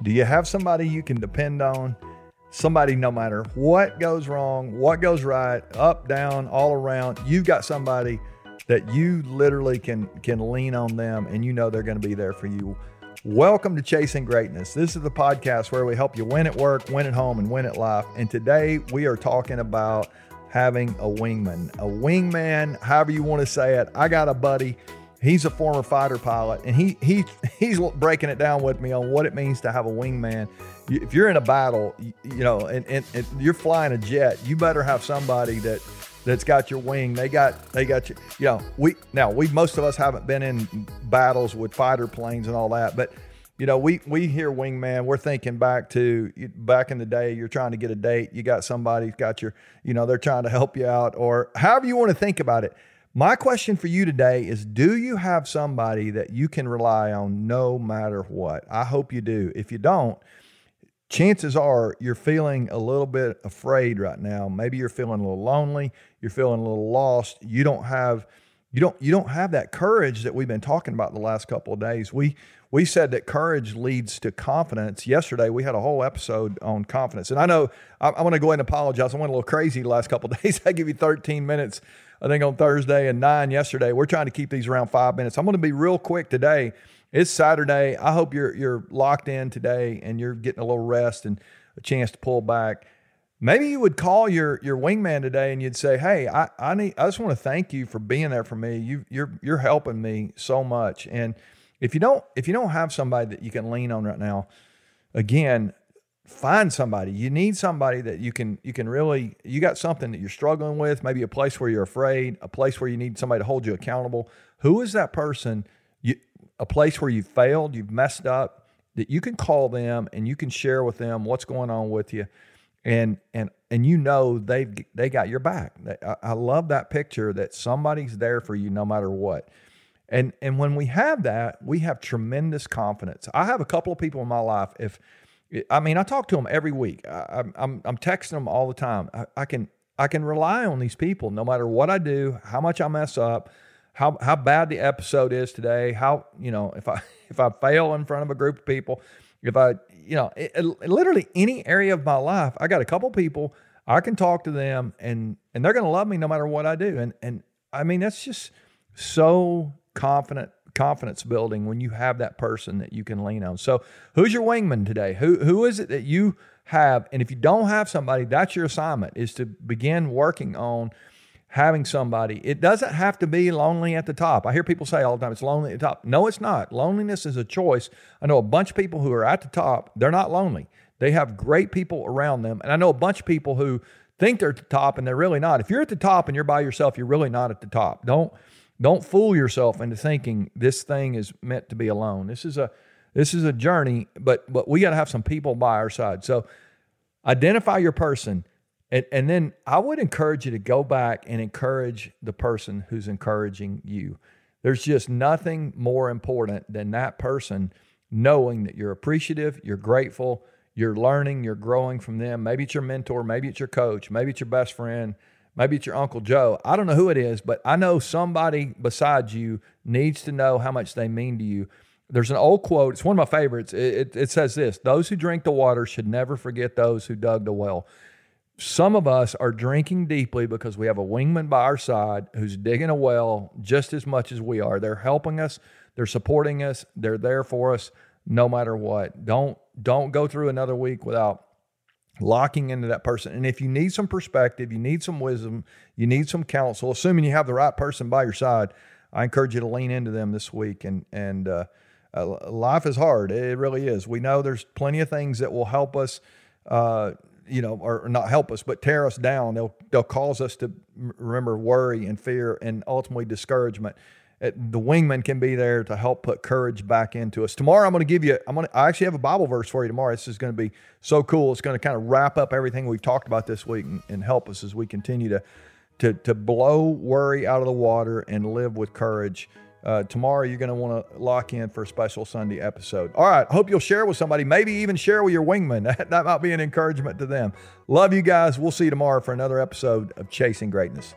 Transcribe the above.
Do you have somebody you can depend on? Somebody, no matter what goes wrong, what goes right, up, down, all around, you've got somebody that you literally can can lean on them and you know they're going to be there for you. Welcome to Chasing Greatness. This is the podcast where we help you win at work, win at home, and win at life. And today we are talking about having a wingman, a wingman, however you want to say it. I got a buddy. He's a former fighter pilot, and he he he's breaking it down with me on what it means to have a wingman. If you're in a battle, you, you know, and, and, and you're flying a jet, you better have somebody that that's got your wing. They got they got you. You know, we now we most of us haven't been in battles with fighter planes and all that, but you know, we we hear wingman. We're thinking back to back in the day. You're trying to get a date. You got somebody's got your, you know, they're trying to help you out, or however you want to think about it. My question for you today is: Do you have somebody that you can rely on no matter what? I hope you do. If you don't, chances are you're feeling a little bit afraid right now. Maybe you're feeling a little lonely. You're feeling a little lost. You don't have you don't you don't have that courage that we've been talking about the last couple of days. We we said that courage leads to confidence. Yesterday, we had a whole episode on confidence. And I know I, I want to go ahead and apologize. I went a little crazy the last couple of days. I give you 13 minutes, I think, on Thursday and nine yesterday. We're trying to keep these around five minutes. I'm going to be real quick today. It's Saturday. I hope you're you're locked in today and you're getting a little rest and a chance to pull back. Maybe you would call your your wingman today and you'd say, "Hey, I, I need I just want to thank you for being there for me. You you're you're helping me so much." And if you don't if you don't have somebody that you can lean on right now, again, find somebody. You need somebody that you can you can really you got something that you're struggling with, maybe a place where you're afraid, a place where you need somebody to hold you accountable. Who is that person? You a place where you failed, you've messed up, that you can call them and you can share with them what's going on with you. And and and you know they've they got your back. I, I love that picture that somebody's there for you no matter what. And and when we have that, we have tremendous confidence. I have a couple of people in my life. If I mean, I talk to them every week. I, am I'm I'm texting them all the time. I, I can I can rely on these people no matter what I do, how much I mess up, how how bad the episode is today. How you know if I if I fail in front of a group of people, if I you know it, it, literally any area of my life, I got a couple people I can talk to them and and they're going to love me no matter what I do. And and I mean that's just so confident confidence building when you have that person that you can lean on. So, who's your wingman today? Who who is it that you have? And if you don't have somebody, that's your assignment is to begin working on having somebody. It doesn't have to be lonely at the top. I hear people say all the time it's lonely at the top. No, it's not. Loneliness is a choice. I know a bunch of people who are at the top, they're not lonely. They have great people around them. And I know a bunch of people who think they're at the top and they're really not. If you're at the top and you're by yourself, you're really not at the top. Don't don't fool yourself into thinking this thing is meant to be alone. This is a this is a journey, but but we got to have some people by our side. So identify your person, and, and then I would encourage you to go back and encourage the person who's encouraging you. There's just nothing more important than that person knowing that you're appreciative, you're grateful, you're learning, you're growing from them. Maybe it's your mentor, maybe it's your coach, maybe it's your best friend, Maybe it's your Uncle Joe. I don't know who it is, but I know somebody besides you needs to know how much they mean to you. There's an old quote, it's one of my favorites. It, it, it says this Those who drink the water should never forget those who dug the well. Some of us are drinking deeply because we have a wingman by our side who's digging a well just as much as we are. They're helping us, they're supporting us, they're there for us no matter what. Don't don't go through another week without locking into that person. And if you need some perspective, you need some wisdom, you need some counsel, assuming you have the right person by your side, I encourage you to lean into them this week. And and uh, uh, life is hard; it really is. We know there's plenty of things that will help us, uh, you know, or not help us, but tear us down. They'll they'll cause us to remember worry and fear and ultimately discouragement the wingman can be there to help put courage back into us. Tomorrow, I'm going to give you. I'm going. To, I actually have a Bible verse for you tomorrow. This is going to be so cool. It's going to kind of wrap up everything we've talked about this week and, and help us as we continue to to to blow worry out of the water and live with courage. Uh, tomorrow, you're going to want to lock in for a special Sunday episode. All right. Hope you'll share with somebody. Maybe even share with your wingman. That, that might be an encouragement to them. Love you guys. We'll see you tomorrow for another episode of Chasing Greatness.